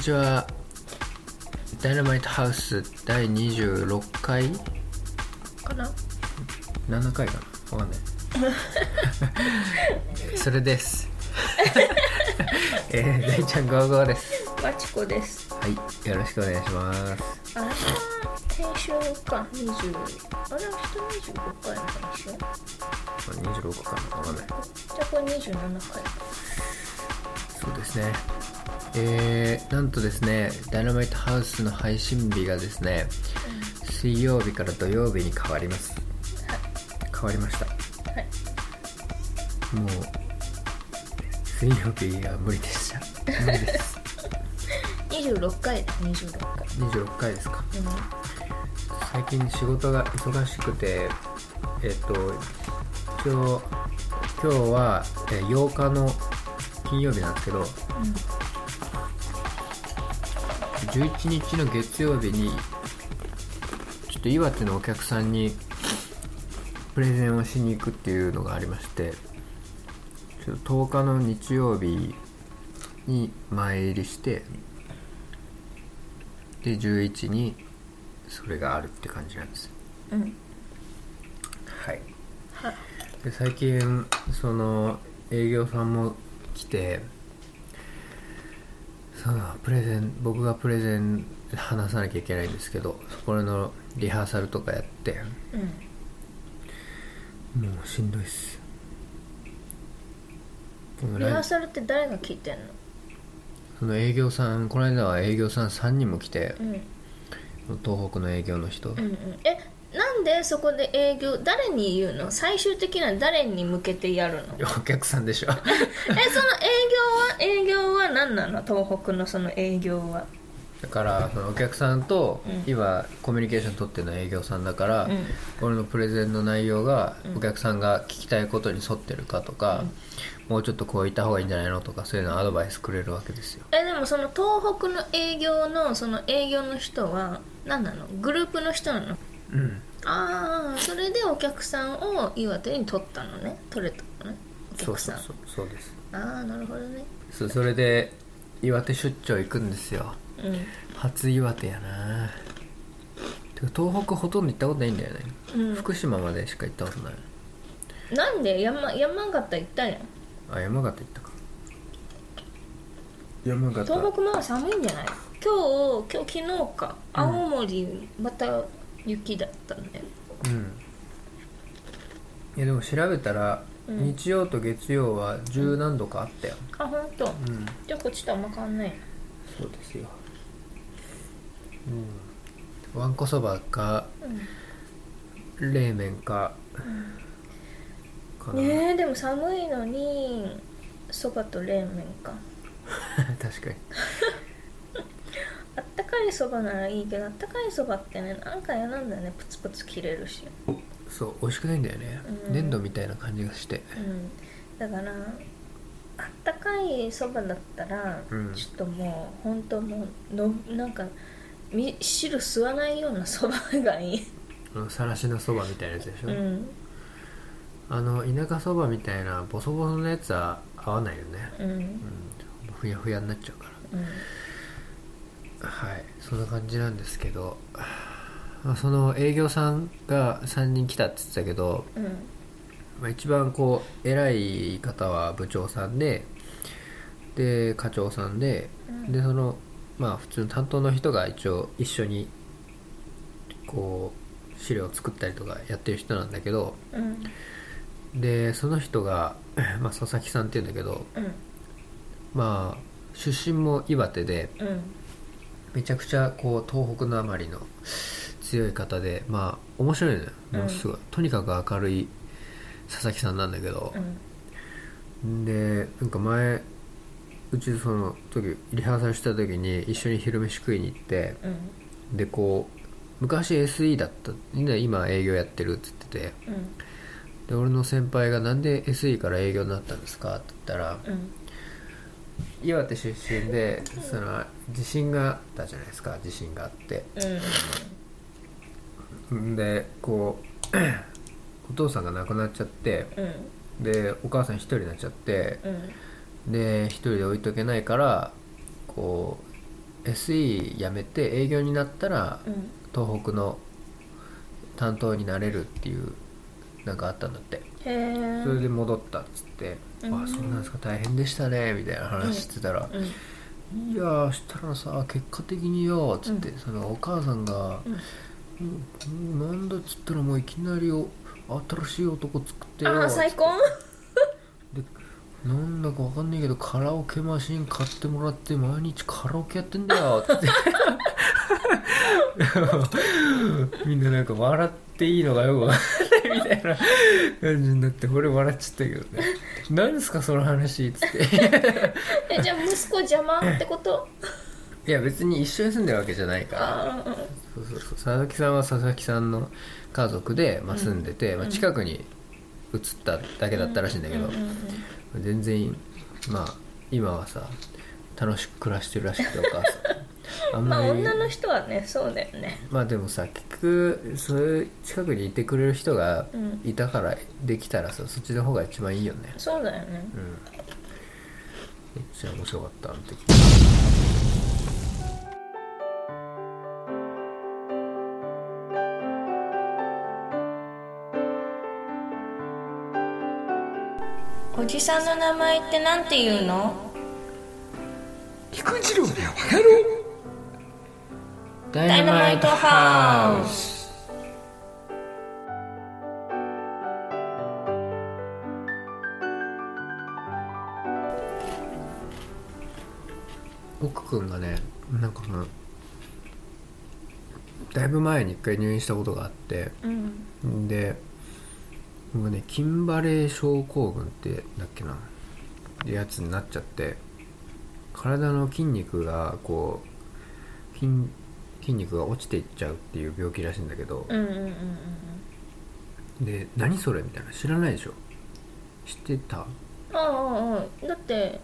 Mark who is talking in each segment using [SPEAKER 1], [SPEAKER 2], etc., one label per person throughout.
[SPEAKER 1] にちはダイナマイトハウス第26回？
[SPEAKER 2] かな
[SPEAKER 1] ？7回かな？わかんない。それです。えー、大ちゃんゴーゴーです。
[SPEAKER 2] マチコです。
[SPEAKER 1] はいよろしくお願いします。
[SPEAKER 2] あれ編集か。20あれ明日25回の編集じゃ
[SPEAKER 1] これ26かな？わかんない。
[SPEAKER 2] あこれ27回。
[SPEAKER 1] そうですねえー、なんとですねダイナマイトハウスの配信日がですね水曜日から土曜日に変わります。変わりました。
[SPEAKER 2] はい。
[SPEAKER 1] もう水曜日は無理でした。無理です。
[SPEAKER 2] 26回だ。26回。
[SPEAKER 1] 26回ですか。
[SPEAKER 2] うん。
[SPEAKER 1] 最近仕事が忙しくてえっと一応今日はえー8日の金曜日なんですけど11日の月曜日にちょっと岩手のお客さんにプレゼンをしに行くっていうのがありましてちょっと10日の日曜日に前入りしてで11にそれがあるって感じなんです。
[SPEAKER 2] うん。
[SPEAKER 1] はい。
[SPEAKER 2] は。い
[SPEAKER 1] で最近その営業さんも来てそのプレゼン僕がプレゼン話さなきゃいけないんですけどそこのリハーサルとかやって
[SPEAKER 2] うん。
[SPEAKER 1] もうしんどいっす。
[SPEAKER 2] リハー
[SPEAKER 1] 来
[SPEAKER 2] サルって誰が聞いてんの？
[SPEAKER 1] その営業さんこの間は営業さん3人も来て
[SPEAKER 2] うん。うん
[SPEAKER 1] 東北の営業の人、
[SPEAKER 2] うん。えなんでそこで営業誰に言うの？最終的には誰に向けてやるの？え
[SPEAKER 1] お客さんでしょ。
[SPEAKER 2] その営業は営業は何なの？東北のその営業は。
[SPEAKER 1] だからそのお客さんと
[SPEAKER 2] うん。
[SPEAKER 1] 今コミュニケーション取ってるのは営業さんだから、
[SPEAKER 2] うん。
[SPEAKER 1] 俺のプレゼンの内容が
[SPEAKER 2] うん。
[SPEAKER 1] お客さんが聞きたいことに沿ってるかとか、もうちょっとこう言った方がいいんじゃないのとかそういうのアドバイスくれるわけですよ。
[SPEAKER 2] えでもその東北の営業のその営業の人は何なの？グループの人なの？
[SPEAKER 1] うん
[SPEAKER 2] ああそれでお客さんを岩手に取ったのね。取れたのね。お客さ
[SPEAKER 1] そうそうんそうそうです。
[SPEAKER 2] ああなるほどね。
[SPEAKER 1] そうそれで岩手出張行くんですよ。
[SPEAKER 2] うん。
[SPEAKER 1] 初岩手やな。てか東北ほとんど行ったことないんだよね、
[SPEAKER 2] うん。
[SPEAKER 1] 福島までしか行ったことない。
[SPEAKER 2] なんで？山山形行ったや？ん
[SPEAKER 1] あ山形行ったか。山形。
[SPEAKER 2] 東北まだ寒いんじゃない？今日今日昨日か。青森また雪だったんだよ
[SPEAKER 1] うん。いやでも調べたら、
[SPEAKER 2] うん。
[SPEAKER 1] 日曜と月曜は十何度かあったよ。
[SPEAKER 2] あ本当？
[SPEAKER 1] うん。
[SPEAKER 2] じゃあこっちとあんま変わんない。
[SPEAKER 1] そうですよ。うん。わんこそばか
[SPEAKER 2] うん。
[SPEAKER 1] 冷麺か。かな、
[SPEAKER 2] ねえでも寒いのにそばと冷麺か。
[SPEAKER 1] 確かに。
[SPEAKER 2] あったかいそばならいいけどあったかいそばってねなんか嫌なんだよね。プツプツ切れるし。
[SPEAKER 1] そう美味しくないんだよね、
[SPEAKER 2] うん。
[SPEAKER 1] 粘土みたいな感じがして。
[SPEAKER 2] うん。だからあったかいそばだったら、
[SPEAKER 1] うん。
[SPEAKER 2] ちょっともう本当もうのなんかみ汁吸わないようなそばがいい。
[SPEAKER 1] あのさらしのそばみたいなやつでしょ、
[SPEAKER 2] うん。
[SPEAKER 1] あの田舎そばみたいなボソボソのやつは合わないよね。
[SPEAKER 2] うん。
[SPEAKER 1] うん。ふやふやになっちゃうから。
[SPEAKER 2] うん
[SPEAKER 1] はいそんな感じなんですけどまあその営業さんが3人来たって言ってたけど、
[SPEAKER 2] うん。
[SPEAKER 1] まあ、一番こう偉い方は部長さんでで課長さんで、
[SPEAKER 2] うん。
[SPEAKER 1] でそのまあ普通の担当の人が一応一緒にこう資料を作ったりとかやってる人なんだけど
[SPEAKER 2] うん。
[SPEAKER 1] でその人が、まあ、佐々木さんっていうんだけど
[SPEAKER 2] うん。
[SPEAKER 1] まあ出身も岩手で
[SPEAKER 2] うん
[SPEAKER 1] めちゃくちゃこう東北のあまりの強い方でまあ面白いのよ。ものすごい、とにかく明るい佐々木さんなんだけど。
[SPEAKER 2] う、ん。
[SPEAKER 1] でなんか前うちその時リハーサルした時に一緒に昼飯食いに行って
[SPEAKER 2] うん。
[SPEAKER 1] でこう昔 SE だった。で今営業やってるっつってて。
[SPEAKER 2] うん。
[SPEAKER 1] で俺の先輩が「なんで SE から営業になったんですか?」って言ったら
[SPEAKER 2] うん
[SPEAKER 1] 岩手出身でその地震があったじゃないですか地震があって。んでこう お父さんが亡くなっちゃって
[SPEAKER 2] うん。
[SPEAKER 1] でお母さん一人になっちゃって
[SPEAKER 2] うん。
[SPEAKER 1] で一人で置いとけないからこう SE 辞めて営業になったら
[SPEAKER 2] うん。
[SPEAKER 1] 東北の担当になれるっていうなんかあったんだって。それで戻ったっつって「
[SPEAKER 2] うん
[SPEAKER 1] あそうなんですか大変でしたね」みたいな話してたら
[SPEAKER 2] うん「
[SPEAKER 1] いやーしたらさ結果的によ」っつって、そのお母さんが
[SPEAKER 2] うん「
[SPEAKER 1] うんなんだ」っつったらもういきなりお新しい男作ってよ
[SPEAKER 2] ああ最高
[SPEAKER 1] でなんだかわかんないけどカラオケマシン買ってもらって毎日カラオケやってんだよって。みんななんか笑っていいのがよくわかんないみたいな感じになって俺笑っちゃったけどね何ですかその話っつって。
[SPEAKER 2] えじゃあ息子邪魔ってこと？
[SPEAKER 1] いや別に一緒に住んでるわけじゃないから。そうそうそう。佐々木さんは佐々木さんの家族で、まあ、住んでて、まあ、近くに移っただけだったらしいんだけど、
[SPEAKER 2] うんうんうん
[SPEAKER 1] 全然まあ今はさ楽しく暮らしてるらしくてお母さんあん
[SPEAKER 2] まあ
[SPEAKER 1] まり。
[SPEAKER 2] 女の人はねそうだよね。
[SPEAKER 1] まあでもさ結局そういう近くにいてくれる人が
[SPEAKER 2] うん。
[SPEAKER 1] いたからできたらさそっちの方が一番いいよね。
[SPEAKER 2] そうだよね。
[SPEAKER 1] うん。めっちゃ面白かったあの時。
[SPEAKER 2] おじさんの名前ってなんて言うの？
[SPEAKER 1] 菊次郎でわかるダ
[SPEAKER 2] ダイナマイトハウス
[SPEAKER 1] 奥くんがねなんかなだいぶ前に一回入院したことがあって
[SPEAKER 2] うん。
[SPEAKER 1] で僕ねキンバレー症候群ってだっけなってやつになっちゃって体の筋肉がこう筋筋肉が落ちていっちゃうっていう病気らしいんだけど、
[SPEAKER 2] うんうんうんうん
[SPEAKER 1] で何それみたいな知らないでしょ？知ってた？
[SPEAKER 2] ああああだって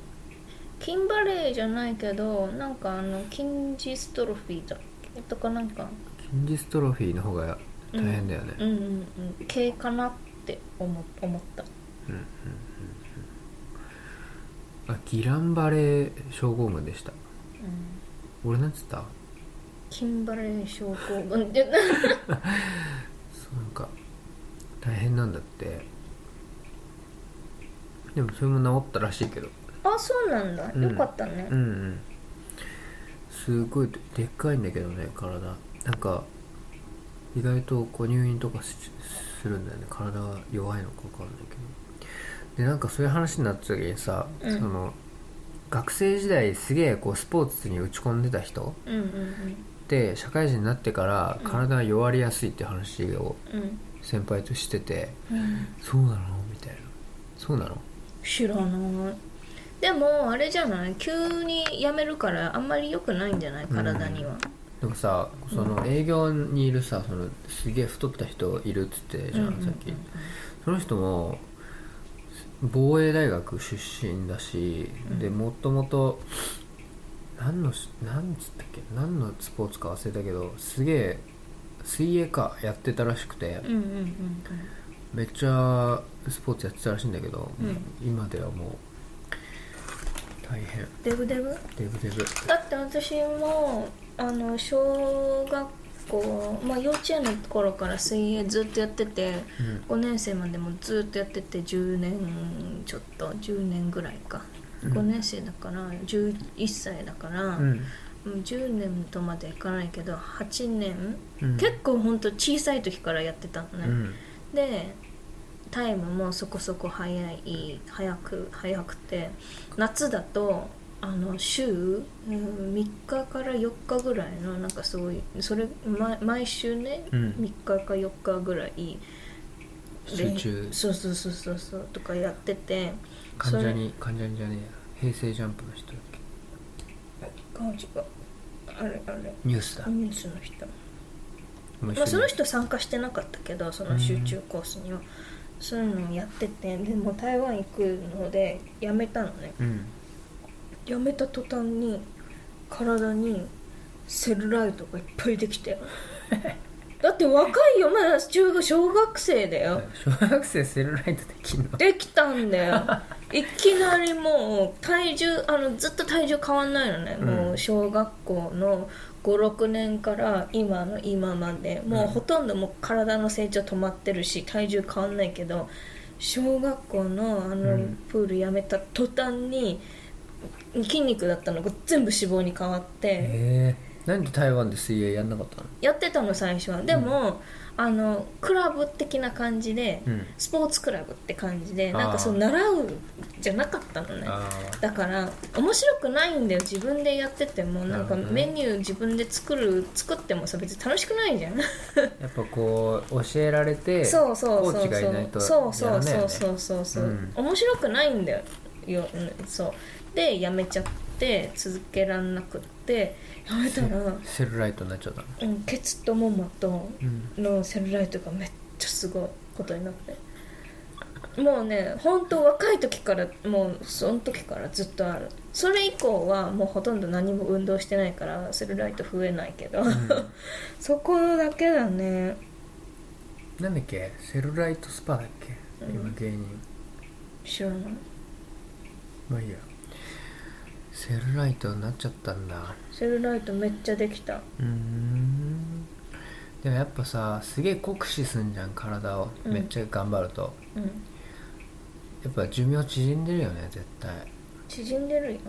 [SPEAKER 2] キンバレーじゃないけどなんかあの筋ジストロフィーだっけとかなんか。
[SPEAKER 1] 筋ジストロフィーの方が大変だよね、
[SPEAKER 2] うんうんうん系かなって思思った。
[SPEAKER 1] あギランバレー症候群でした。
[SPEAKER 2] うん。
[SPEAKER 1] 俺なんつった？
[SPEAKER 2] キンバレー症候群って。
[SPEAKER 1] そうなんか大変なんだって。でもそれも治ったらしいけど。
[SPEAKER 2] あそうなんだ。
[SPEAKER 1] うん。
[SPEAKER 2] よかったね。
[SPEAKER 1] うんうん。すごいででっかいんだけどね体。なんか意外とこう入院とかしするんだよね。体が弱いのか分かんないけど。でなんかそういう話になった時にさ、
[SPEAKER 2] うん。
[SPEAKER 1] その学生時代すげえこうスポーツに打ち込んでた人
[SPEAKER 2] うんうん
[SPEAKER 1] って社会人になってから体が弱りやすいって話を
[SPEAKER 2] うん。うん
[SPEAKER 1] 先輩としてて、
[SPEAKER 2] うん。
[SPEAKER 1] そうなの？みたいな。そうなの？
[SPEAKER 2] 知らない。でもあれじゃない？急に辞めるからあんまり良くないんじゃない？体には。
[SPEAKER 1] でもさその営業にいるさそのすげえ太った人いるっつってじゃん、
[SPEAKER 2] うんうんうん
[SPEAKER 1] さっき。その人も防衛大学出身だし、でもともと何のし何つったっけ？何のスポーツか忘れたけどすげえ水泳かやってたらしくて、
[SPEAKER 2] うんうんうん
[SPEAKER 1] めっちゃスポーツやってたらしいんだけど、
[SPEAKER 2] うん。
[SPEAKER 1] 今ではもう大変。
[SPEAKER 2] デブデブ？
[SPEAKER 1] デブデブ。
[SPEAKER 2] だって私もあの小学校、まあ、幼稚園の頃から水泳ずっとやってて、5年生までもずっとやってて10年ちょっと10年ぐらいか、
[SPEAKER 1] うん
[SPEAKER 2] 5年生だから11歳だから、
[SPEAKER 1] うん
[SPEAKER 2] うん10年とまでいかないけど8年、
[SPEAKER 1] うん。
[SPEAKER 2] 結構ほんと小さい時からやってたのね、
[SPEAKER 1] うん。
[SPEAKER 2] でタイムもそこそこ早い早く早くて夏だとあの週、うん、3日から4日ぐらいのなんかそういうそれ毎毎週ね、
[SPEAKER 1] うん。
[SPEAKER 2] 3日か4日ぐらい
[SPEAKER 1] 集中。
[SPEAKER 2] そうそうそうそうそうとかやってて
[SPEAKER 1] 関ジャニ関ジャニじゃねえや。平成ジャンプの人だっけ？
[SPEAKER 2] 感じがあれあれ。
[SPEAKER 1] ニュースだ、
[SPEAKER 2] ニュースの人。まあ、その人参加してなかったけどその集中コースには、そういうのをやっててでも台湾行くのでやめたのね。
[SPEAKER 1] うん。
[SPEAKER 2] やめた途端に体にセルライトがいっぱいできて。だって若いよ。まだ中学小学生だよ。
[SPEAKER 1] 小学生セルライトできんの？
[SPEAKER 2] できたんだよ いきなりもう体重あのずっと体重変わんないのね、
[SPEAKER 1] うん。
[SPEAKER 2] もう小学校の56年から今の今まで。もうほとんどもう体の成長止まってるし体重変わんないけど小学校のあ
[SPEAKER 1] う
[SPEAKER 2] の
[SPEAKER 1] ん
[SPEAKER 2] プールやめた途端に筋肉だったのが全部脂肪に変わって。
[SPEAKER 1] えー、なんで台湾で水泳やんなかったの？
[SPEAKER 2] やってたの最初は。でも、あのクラブ的な感じで、
[SPEAKER 1] うん。
[SPEAKER 2] スポーツクラブって感じでなんかそう習うじゃなかったのね。
[SPEAKER 1] あ
[SPEAKER 2] だから面白くないんだよ自分でやってても。なんか
[SPEAKER 1] なるほどね。
[SPEAKER 2] メニュー自分で作る作ってもさ別に楽しくないじゃん。
[SPEAKER 1] ー やっぱこう教えられて
[SPEAKER 2] そうそうそう
[SPEAKER 1] コーチがいないと
[SPEAKER 2] そうそうそうそうそうそう、
[SPEAKER 1] うん。
[SPEAKER 2] 面白くないんだよ。ようんそう。でやめちゃって続けらんなくってやめたら、
[SPEAKER 1] セルライトになっちゃったの？
[SPEAKER 2] うん、ケツとももと
[SPEAKER 1] うん。
[SPEAKER 2] のセルライトがめっちゃすごいことになって。もうね本当若い時からもうその時からずっとある。それ以降はもうほとんど何も運動してないからセルライト増えないけど、そこだけだね。
[SPEAKER 1] なんだっけ？セルライトスパだっけ、
[SPEAKER 2] うん
[SPEAKER 1] 今芸人。
[SPEAKER 2] 知らない。
[SPEAKER 1] まあいいやセルライトになっちゃったんだ。
[SPEAKER 2] セルライトめっちゃできた。
[SPEAKER 1] うーん。でもやっぱさすげえ酷使すんじゃん体を、
[SPEAKER 2] うん。
[SPEAKER 1] めっちゃ頑張ると。
[SPEAKER 2] うん。
[SPEAKER 1] やっぱ寿命縮んでるよね絶対。
[SPEAKER 2] 縮んでるよ。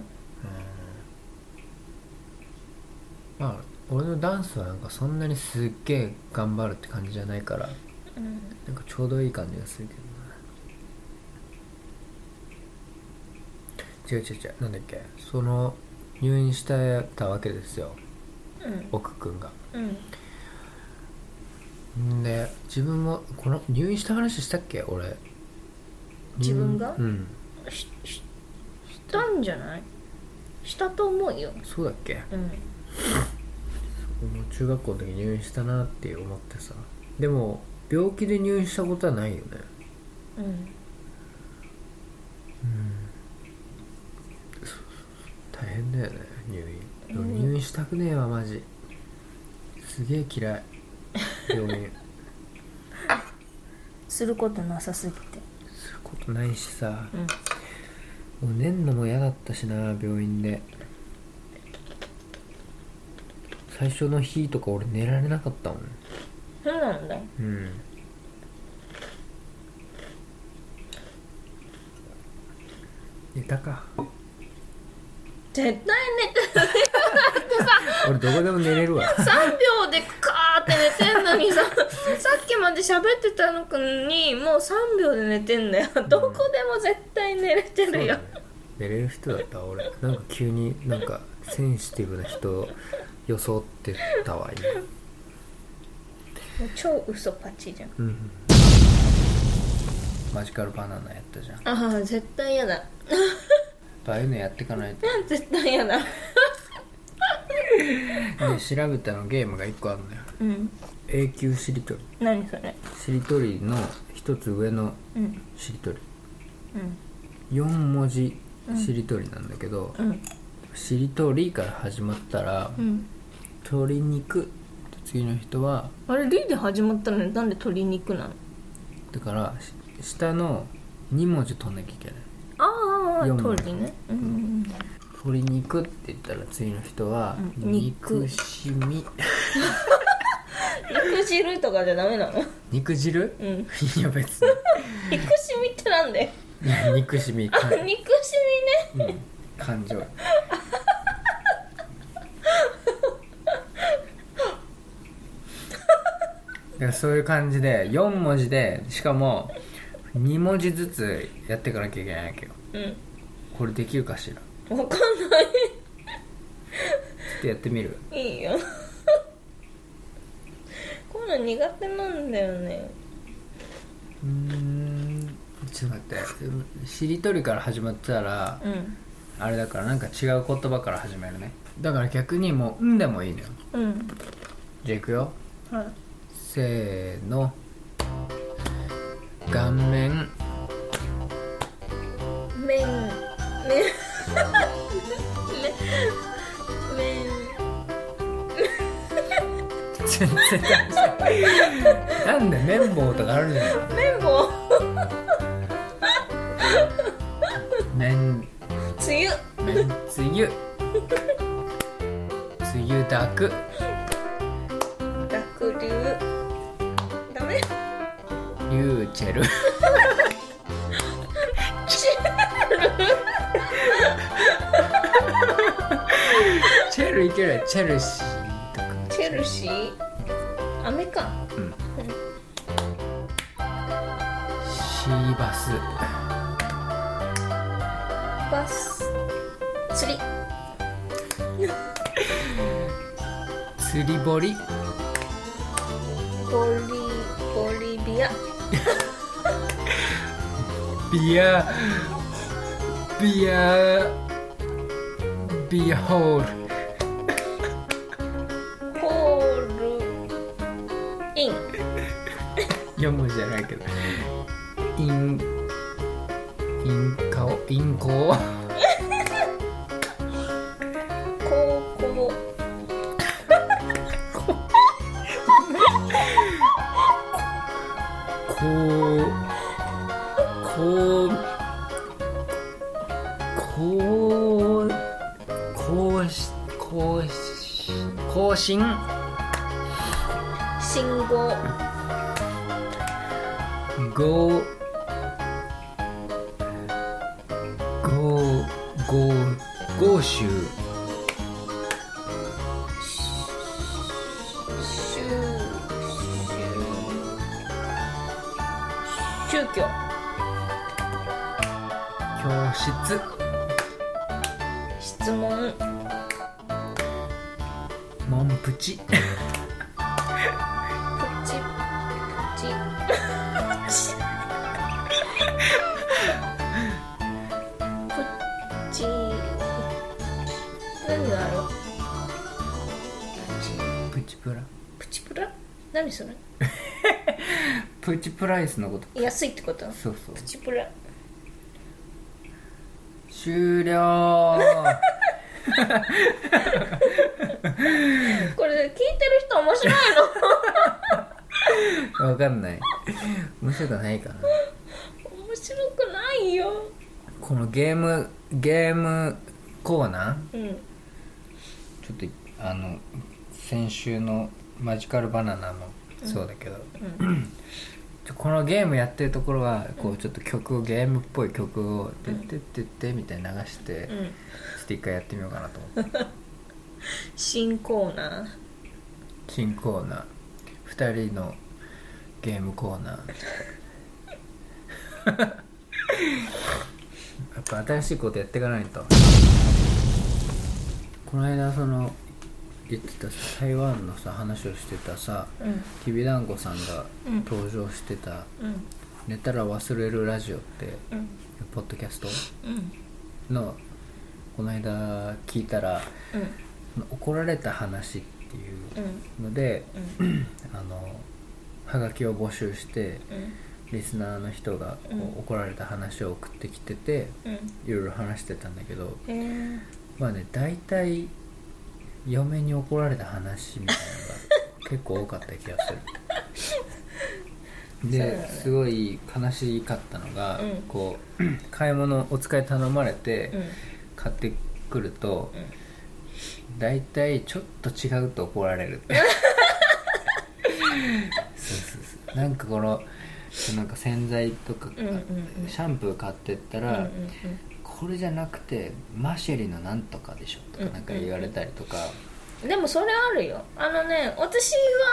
[SPEAKER 1] うん。まあ俺のダンスはなんかそんなにすっげえ頑張るって感じじゃないから。
[SPEAKER 2] うん。
[SPEAKER 1] なんかちょうどいい感じがするけどな違う違う違う。なんだっけ。その入院してたわけですよ。
[SPEAKER 2] うん。
[SPEAKER 1] 奥くんが。
[SPEAKER 2] うん。
[SPEAKER 1] んで自分もこの入院した話したっけ？俺。
[SPEAKER 2] 自分が？
[SPEAKER 1] うん。
[SPEAKER 2] しししたんじゃない？したと思うよ。
[SPEAKER 1] そうだっけ？
[SPEAKER 2] うん。
[SPEAKER 1] もう中学校の時入院したなって思ってさ。でも病気で入院したことはないよね。
[SPEAKER 2] うん。
[SPEAKER 1] 大変だよね入院。入院したくねえわマジ。すげえ嫌い病院。
[SPEAKER 2] することなさすぎて。
[SPEAKER 1] することないしさ。
[SPEAKER 2] うん。
[SPEAKER 1] もう寝んのも嫌だったしな病院で。最初の日とか俺寝られなかったもん。
[SPEAKER 2] そうなんだ。
[SPEAKER 1] うん。寝たか。
[SPEAKER 2] 絶対寝て
[SPEAKER 1] 俺どこでも寝れるわ。
[SPEAKER 2] 3秒でカーって寝てんのにささっきまで喋ってたのにもう3秒で寝てんだよ。どこでも絶対寝れてるよ、
[SPEAKER 1] 寝れる人だった俺なんか急になんかセンシティブな人を装ってたわ今。
[SPEAKER 2] 超嘘パチじゃん。
[SPEAKER 1] うんマジカルバナナやったじゃん。
[SPEAKER 2] ああ絶対嫌だ
[SPEAKER 1] ああいうのやってかないと。
[SPEAKER 2] 絶対嫌だ
[SPEAKER 1] で調べたのゲームが1個あるんだよ。
[SPEAKER 2] うん。
[SPEAKER 1] 永久しりとり。
[SPEAKER 2] 何それ。
[SPEAKER 1] しりとりの一つ上の
[SPEAKER 2] うん。
[SPEAKER 1] しりとり。
[SPEAKER 2] うん。
[SPEAKER 1] 4文字しりとりなんだけど、
[SPEAKER 2] うん。
[SPEAKER 1] しりとりから始まったら
[SPEAKER 2] うん。
[SPEAKER 1] 鶏肉次の人は
[SPEAKER 2] あれリで始まったのになんで鶏肉なの？
[SPEAKER 1] だからし下の2文字取んなきゃいけない
[SPEAKER 2] ああ
[SPEAKER 1] 四文字
[SPEAKER 2] 鶏ね。うん
[SPEAKER 1] 鶏肉って言ったら次の人は
[SPEAKER 2] うん。肉。
[SPEAKER 1] 肉しみ。
[SPEAKER 2] 肉汁とかじゃダメなの？
[SPEAKER 1] 肉汁？
[SPEAKER 2] うん。
[SPEAKER 1] いや別に。
[SPEAKER 2] 肉しみってなんで？
[SPEAKER 1] いや肉しみ。か
[SPEAKER 2] あ肉しみね。
[SPEAKER 1] うん。感情。だからそういう感じで4文字でしかも2文字ずつやっていかなきゃいけないわけよ。これできるかしら。ちょ
[SPEAKER 2] うんわかんない。
[SPEAKER 1] っとやってみる？
[SPEAKER 2] いいよ。こういうの苦手なんだよね。
[SPEAKER 1] うーんちょっと待って。しりとりから始まったら
[SPEAKER 2] うん。
[SPEAKER 1] あれだからなんか違う言葉から始めるね。だから逆にもう「ん」でもいいのよ。
[SPEAKER 2] うん。
[SPEAKER 1] じゃあいくよ。
[SPEAKER 2] はい。
[SPEAKER 1] せーの顔面。
[SPEAKER 2] 麺麺麺
[SPEAKER 1] 全然ダメじゃんなんで綿棒とかあるじゃん
[SPEAKER 2] 麺棒
[SPEAKER 1] めん
[SPEAKER 2] 梅雨
[SPEAKER 1] めんつゆつゆだく
[SPEAKER 2] 濁流ダメ
[SPEAKER 1] リューチェル。チェルいける？チェルシーとか。
[SPEAKER 2] チェルシー？雨か。
[SPEAKER 1] うん。シーバス。
[SPEAKER 2] バス釣り。
[SPEAKER 1] 釣り堀？
[SPEAKER 2] ボリボリビア
[SPEAKER 1] ビアビこうこうしこうし更新？
[SPEAKER 2] 信号
[SPEAKER 1] ゴーゴーゴ
[SPEAKER 2] 何がある？
[SPEAKER 1] プチプラ。
[SPEAKER 2] プチプラ？何それ？
[SPEAKER 1] プチプライスのこと。
[SPEAKER 2] 安いってこと？
[SPEAKER 1] そうそう。
[SPEAKER 2] プチプラ。
[SPEAKER 1] 終了。
[SPEAKER 2] これ聞いてる人面白いの？
[SPEAKER 1] わかんない。面白くないかな。
[SPEAKER 2] 面白くないよ。
[SPEAKER 1] このゲームゲームコーナー？
[SPEAKER 2] うん
[SPEAKER 1] ちょっとあの先週のマジカルバナナもそうだけど、ちょこのゲームやってるところはこうちょっと曲をゲームっぽい曲を「てってってって」みたいに流して、
[SPEAKER 2] うん。
[SPEAKER 1] ちょっと一回やってみようかなと思って。
[SPEAKER 2] 新コーナー。
[SPEAKER 1] 新コーナー。2人のゲームコーナー。やっぱ新しいことやっていかないとこの間その言ってたさ台湾のさ話をしてたさ
[SPEAKER 2] うん。
[SPEAKER 1] きびだんごさんが
[SPEAKER 2] うん。
[SPEAKER 1] 登場してた
[SPEAKER 2] うん「
[SPEAKER 1] 寝たら忘れるラジオ」って
[SPEAKER 2] うん。
[SPEAKER 1] ポッドキャスト？
[SPEAKER 2] うん。
[SPEAKER 1] のこの間聞いたら
[SPEAKER 2] うん。
[SPEAKER 1] 怒られた話っていう
[SPEAKER 2] うん。
[SPEAKER 1] ので
[SPEAKER 2] うん。
[SPEAKER 1] あのはがきを募集して
[SPEAKER 2] うん。
[SPEAKER 1] リスナーの人がこう
[SPEAKER 2] うん。
[SPEAKER 1] 怒られた話を送ってきてて
[SPEAKER 2] うん。
[SPEAKER 1] いろいろ話してたんだけど
[SPEAKER 2] へえ
[SPEAKER 1] まあね大体嫁に怒られた話みたいなのが結構多かった気がする。
[SPEAKER 2] そうだね。
[SPEAKER 1] ですごい悲しかったのが、
[SPEAKER 2] うん。
[SPEAKER 1] こう 買い物お使い頼まれて
[SPEAKER 2] うん。
[SPEAKER 1] 買ってくると
[SPEAKER 2] うん。
[SPEAKER 1] 大体ちょっと違うと怒られる そうそうそう。なんかこのなんか洗剤とか、シャンプー買ってったら、これじゃなくてマシェリのなんとかでしょとかなんか言われたりとか、
[SPEAKER 2] うんでもそれあるよ。あのね私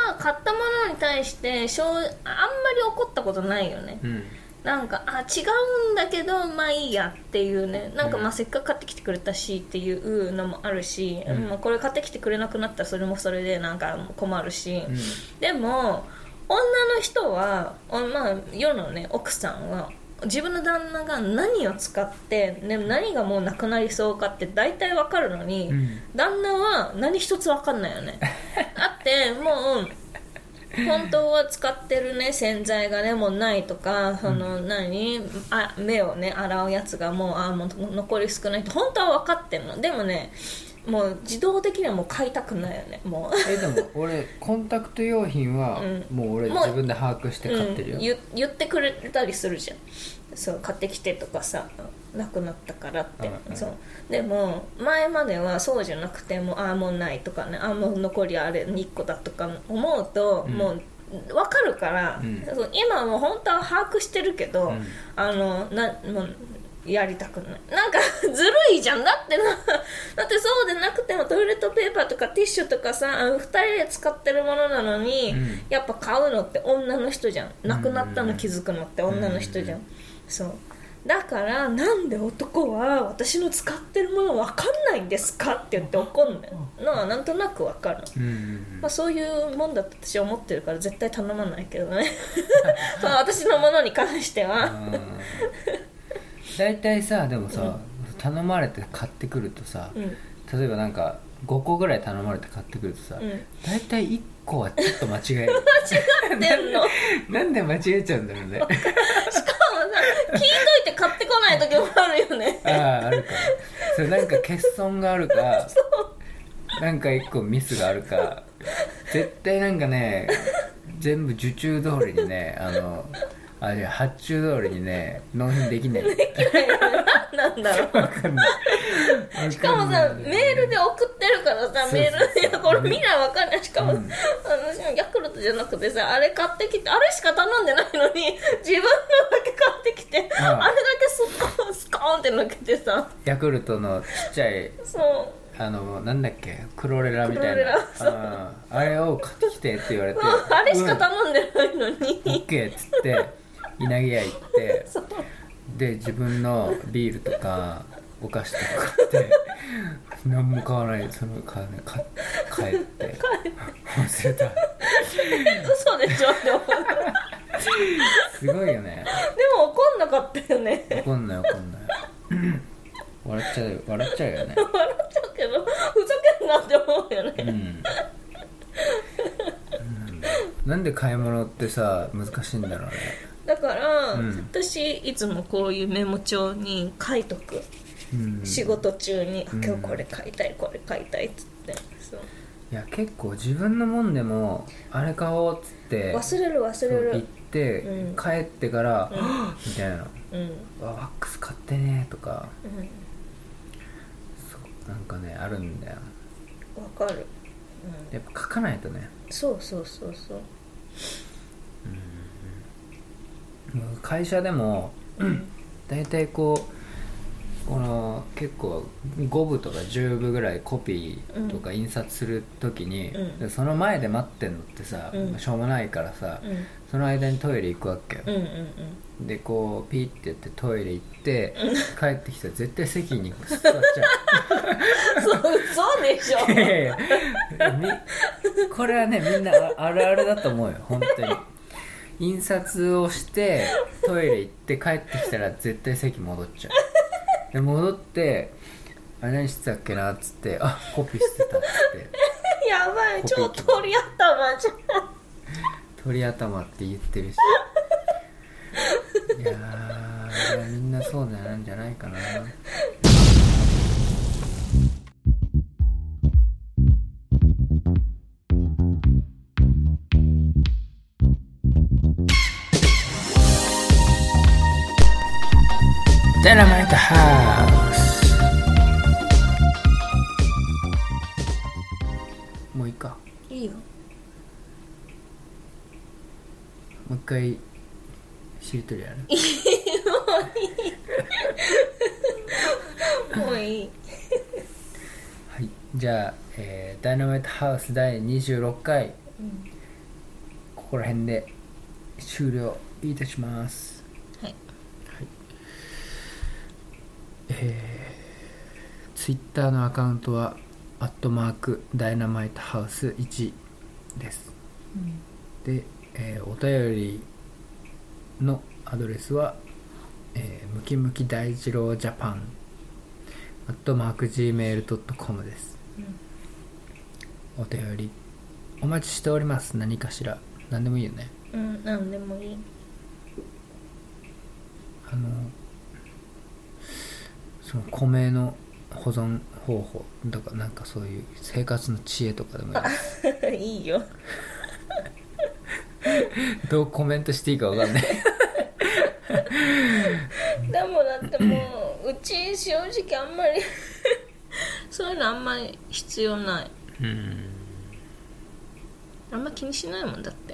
[SPEAKER 2] は買ったものに対してしょうあんまり怒ったことないよね。
[SPEAKER 1] うん。
[SPEAKER 2] なんかあ違うんだけどまあいいやっていうね。なんかまあせっかく買ってきてくれたしっていうのもあるし、
[SPEAKER 1] うん。
[SPEAKER 2] まあ、これ買ってきてくれなくなったらそれもそれでなんか困るし、
[SPEAKER 1] うん。
[SPEAKER 2] でも女の人は、おまあ、世のね奥さんは自分の旦那が何を使って、ね、何がもうなくなりそうかって大体わかるのに、
[SPEAKER 1] うん。
[SPEAKER 2] 旦那は何一つわかんないよね。だってもう本当は使ってるね洗剤がねもうないとかその何？あ目をね洗うやつがもうあもう残り少ないって本当は分かってるの。でもねもう自動的にはもう買いたくないよね。もう。
[SPEAKER 1] えでも俺コンタクト用品は
[SPEAKER 2] うん。
[SPEAKER 1] もう俺自分で把握して買ってるよ、
[SPEAKER 2] うん、言言ってくれたりするじゃん。そう買ってきてとかさ亡くなったからって、
[SPEAKER 1] うんうん
[SPEAKER 2] そう。でも前まではそうじゃなくてもうああもうないとかね。ああもう残りあれ2個だとか思うと、
[SPEAKER 1] うん。
[SPEAKER 2] もう分かるから、
[SPEAKER 1] うん。
[SPEAKER 2] 今はもう本当は把握してるけど、
[SPEAKER 1] うん。
[SPEAKER 2] あのなもうやりたくない。なんか ずるいじゃん。だってな だってそうでなくてもトイレットペーパーとかティッシュとかさあの2人で使ってるものなのに、
[SPEAKER 1] うん。
[SPEAKER 2] やっぱ買うのって女の人じゃん。亡くなったの気づくのって女の人じゃん、そう。だからなんで男は私の使ってるもの分かんないんですかって言って怒んのはなんとなく分かる。
[SPEAKER 1] うんうん
[SPEAKER 2] まあ、そういうもんだと私は思ってるから絶対頼まないけどね。私のものに関しては。
[SPEAKER 1] うん大体さでもさ、頼まれて買ってくるとさ、
[SPEAKER 2] うん。
[SPEAKER 1] 例えばなんか5個ぐらい頼まれて買ってくるとさ、
[SPEAKER 2] うん。
[SPEAKER 1] 大体1個はちょっと間違える。
[SPEAKER 2] 間違ってんの？
[SPEAKER 1] なんで間違えちゃうんだろうね。
[SPEAKER 2] しかもさ聞いといて買ってこない時もあるよね。
[SPEAKER 1] あああるかそれなんか欠損があるかなんか1個ミスがあるか絶対なんかね全部受注通りにねあのあいや発注通りにね納品できない。
[SPEAKER 2] なんだろう。
[SPEAKER 1] わかんない。
[SPEAKER 2] しかもさメールで送ってるからさメールでこれ見ないわかんない。しかも、
[SPEAKER 1] うん。
[SPEAKER 2] 私もヤクルトじゃなくてさあれ買ってきてあれしか頼んでないのに 自分のだけ買ってきて
[SPEAKER 1] あ
[SPEAKER 2] れだけスコーンスコーンって抜けてさ。
[SPEAKER 1] ヤクルトのちっちゃい
[SPEAKER 2] そう。
[SPEAKER 1] あのなんだっけクロレラみたいな。あれを買ってきてって言われて。
[SPEAKER 2] あれしか
[SPEAKER 1] うん。
[SPEAKER 2] 頼んでないのに、
[SPEAKER 1] オッケーっつって稲毛屋行ってで自分のビールとかお菓子とか買って 何も買わないその買わないか帰って。忘れた。
[SPEAKER 2] 嘘でしょって思う。
[SPEAKER 1] すごいよね。
[SPEAKER 2] でも怒んなかったよね。
[SPEAKER 1] 怒んない怒んない。笑っちゃう笑っちゃうよね。
[SPEAKER 2] 笑っちゃうけどふざけんなって思うよね、
[SPEAKER 1] うん。なんで買い物ってさ難しいんだろうねうん。
[SPEAKER 2] 私いつもこういうメモ帳に書いとく、
[SPEAKER 1] うん。
[SPEAKER 2] 仕事中に、あ
[SPEAKER 1] うん。
[SPEAKER 2] 今日これ買いたいこれ買いたいっつって。そう。
[SPEAKER 1] いや結構自分のもんでもあれ買おうっつって
[SPEAKER 2] 忘れる忘
[SPEAKER 1] そう行っ
[SPEAKER 2] れる
[SPEAKER 1] て、
[SPEAKER 2] うん。
[SPEAKER 1] 帰ってから、
[SPEAKER 2] うん。
[SPEAKER 1] みたいな。
[SPEAKER 2] うん。うん「
[SPEAKER 1] わワックス買ってね」とか。そうなんかねあるんだよ。
[SPEAKER 2] わかる、
[SPEAKER 1] やっぱ書かないとね。
[SPEAKER 2] うん、そうそうそうそう。
[SPEAKER 1] もう会社でも
[SPEAKER 2] うん
[SPEAKER 1] 大体こうこの結構5部とか10部ぐらいコピーとか印刷する時に、
[SPEAKER 2] うん。
[SPEAKER 1] でその前で待ってんのってさ、
[SPEAKER 2] うん。
[SPEAKER 1] しょうもないからさ、
[SPEAKER 2] うん。
[SPEAKER 1] その間にトイレ行くわけよ、
[SPEAKER 2] うんうん
[SPEAKER 1] でこうピーってやってトイレ行って、帰ってきたら絶対席に座っちゃう。
[SPEAKER 2] うんそうそうでしょ
[SPEAKER 1] これはねみんなああるあるだと思うよ本当に印刷をしてトイレ行って帰ってきたら絶対席戻っちゃう。で戻って「あれ何してたっけな」っつって「あコピーしてた」っつって。
[SPEAKER 2] やばい超鳥頭じゃん「
[SPEAKER 1] 鳥頭」って言ってるし。いやーみんなそうなんじゃないかなダイナマイトハウス。もういいか
[SPEAKER 2] いいよ
[SPEAKER 1] もう一回しりとりやる。
[SPEAKER 2] もういい。
[SPEAKER 1] はい。じゃあ、えーダイナマイトハウス第26回。
[SPEAKER 2] うん
[SPEAKER 1] ここら辺で終了いたします
[SPEAKER 2] はい
[SPEAKER 1] えー、ツイッターのアカウントはアットマークダイナマイトハウス1です。で、えーお便りのアドレスは、えームキムキ大二郎ジャパン。アットマーク Gmail.com です、お便りお待ちしております。何かしら。何でもいいよね。
[SPEAKER 2] うんなんでもいい。
[SPEAKER 1] あのその米の保存方法とかなんかそういう生活の知恵とかでもいい。
[SPEAKER 2] いいよ。
[SPEAKER 1] どうコメントしていいか分かんない。
[SPEAKER 2] でもだってもううち正直あんまり そういうのあんまり必要ない。
[SPEAKER 1] うん。
[SPEAKER 2] あんま気にしないもんだって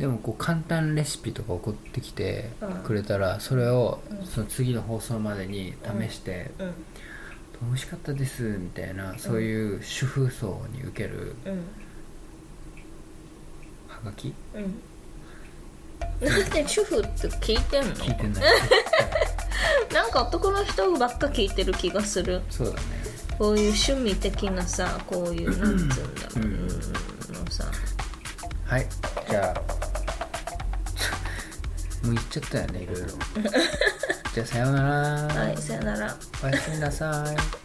[SPEAKER 1] でもこう簡単レシピとか送ってきて
[SPEAKER 2] うん。
[SPEAKER 1] くれたらそれをその次の放送までに試して
[SPEAKER 2] うん「
[SPEAKER 1] 美味しかったです」みたいなそういう主婦層に受ける
[SPEAKER 2] うん。
[SPEAKER 1] はがき
[SPEAKER 2] うん。なんで主婦って聞いてんの？
[SPEAKER 1] 聞いてない。
[SPEAKER 2] なんか男の人ばっか聞いてる気がする。
[SPEAKER 1] そうだね。
[SPEAKER 2] こういう趣味的なさこういうなんつうんだろう、
[SPEAKER 1] うん
[SPEAKER 2] うん。のさ。
[SPEAKER 1] はい。じゃあもう言っちゃったよねいろいろ。じゃあさようなら。
[SPEAKER 2] はいさよなら。
[SPEAKER 1] おやすみなさい